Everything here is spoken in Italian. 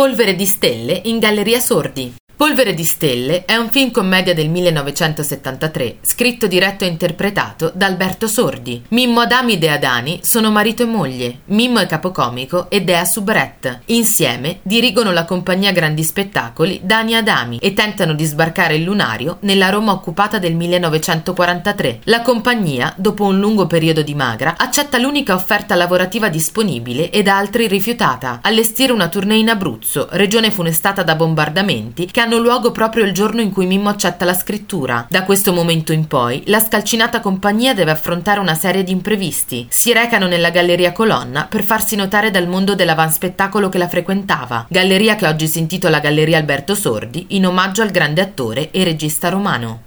Polvere di stelle in Galleria Sordi. Polvere di stelle è un film commedia del 1973, scritto, diretto e interpretato da Alberto Sordi. Mimmo Adami e Dea Dani sono marito e moglie. Mimmo è capocomico e Dea Subret. Insieme dirigono la compagnia Grandi Spettacoli Dani Adami e tentano di sbarcare il lunario nella Roma occupata del 1943. La compagnia, dopo un lungo periodo di magra, accetta l'unica offerta lavorativa disponibile e da altri rifiutata, allestire una tournée in Abruzzo, regione funestata da bombardamenti che hanno hanno luogo proprio il giorno in cui Mimmo accetta la scrittura. Da questo momento in poi, la scalcinata compagnia deve affrontare una serie di imprevisti. Si recano nella Galleria Colonna per farsi notare dal mondo dell'avanspettacolo che la frequentava, galleria che oggi si intitola Galleria Alberto Sordi, in omaggio al grande attore e regista romano.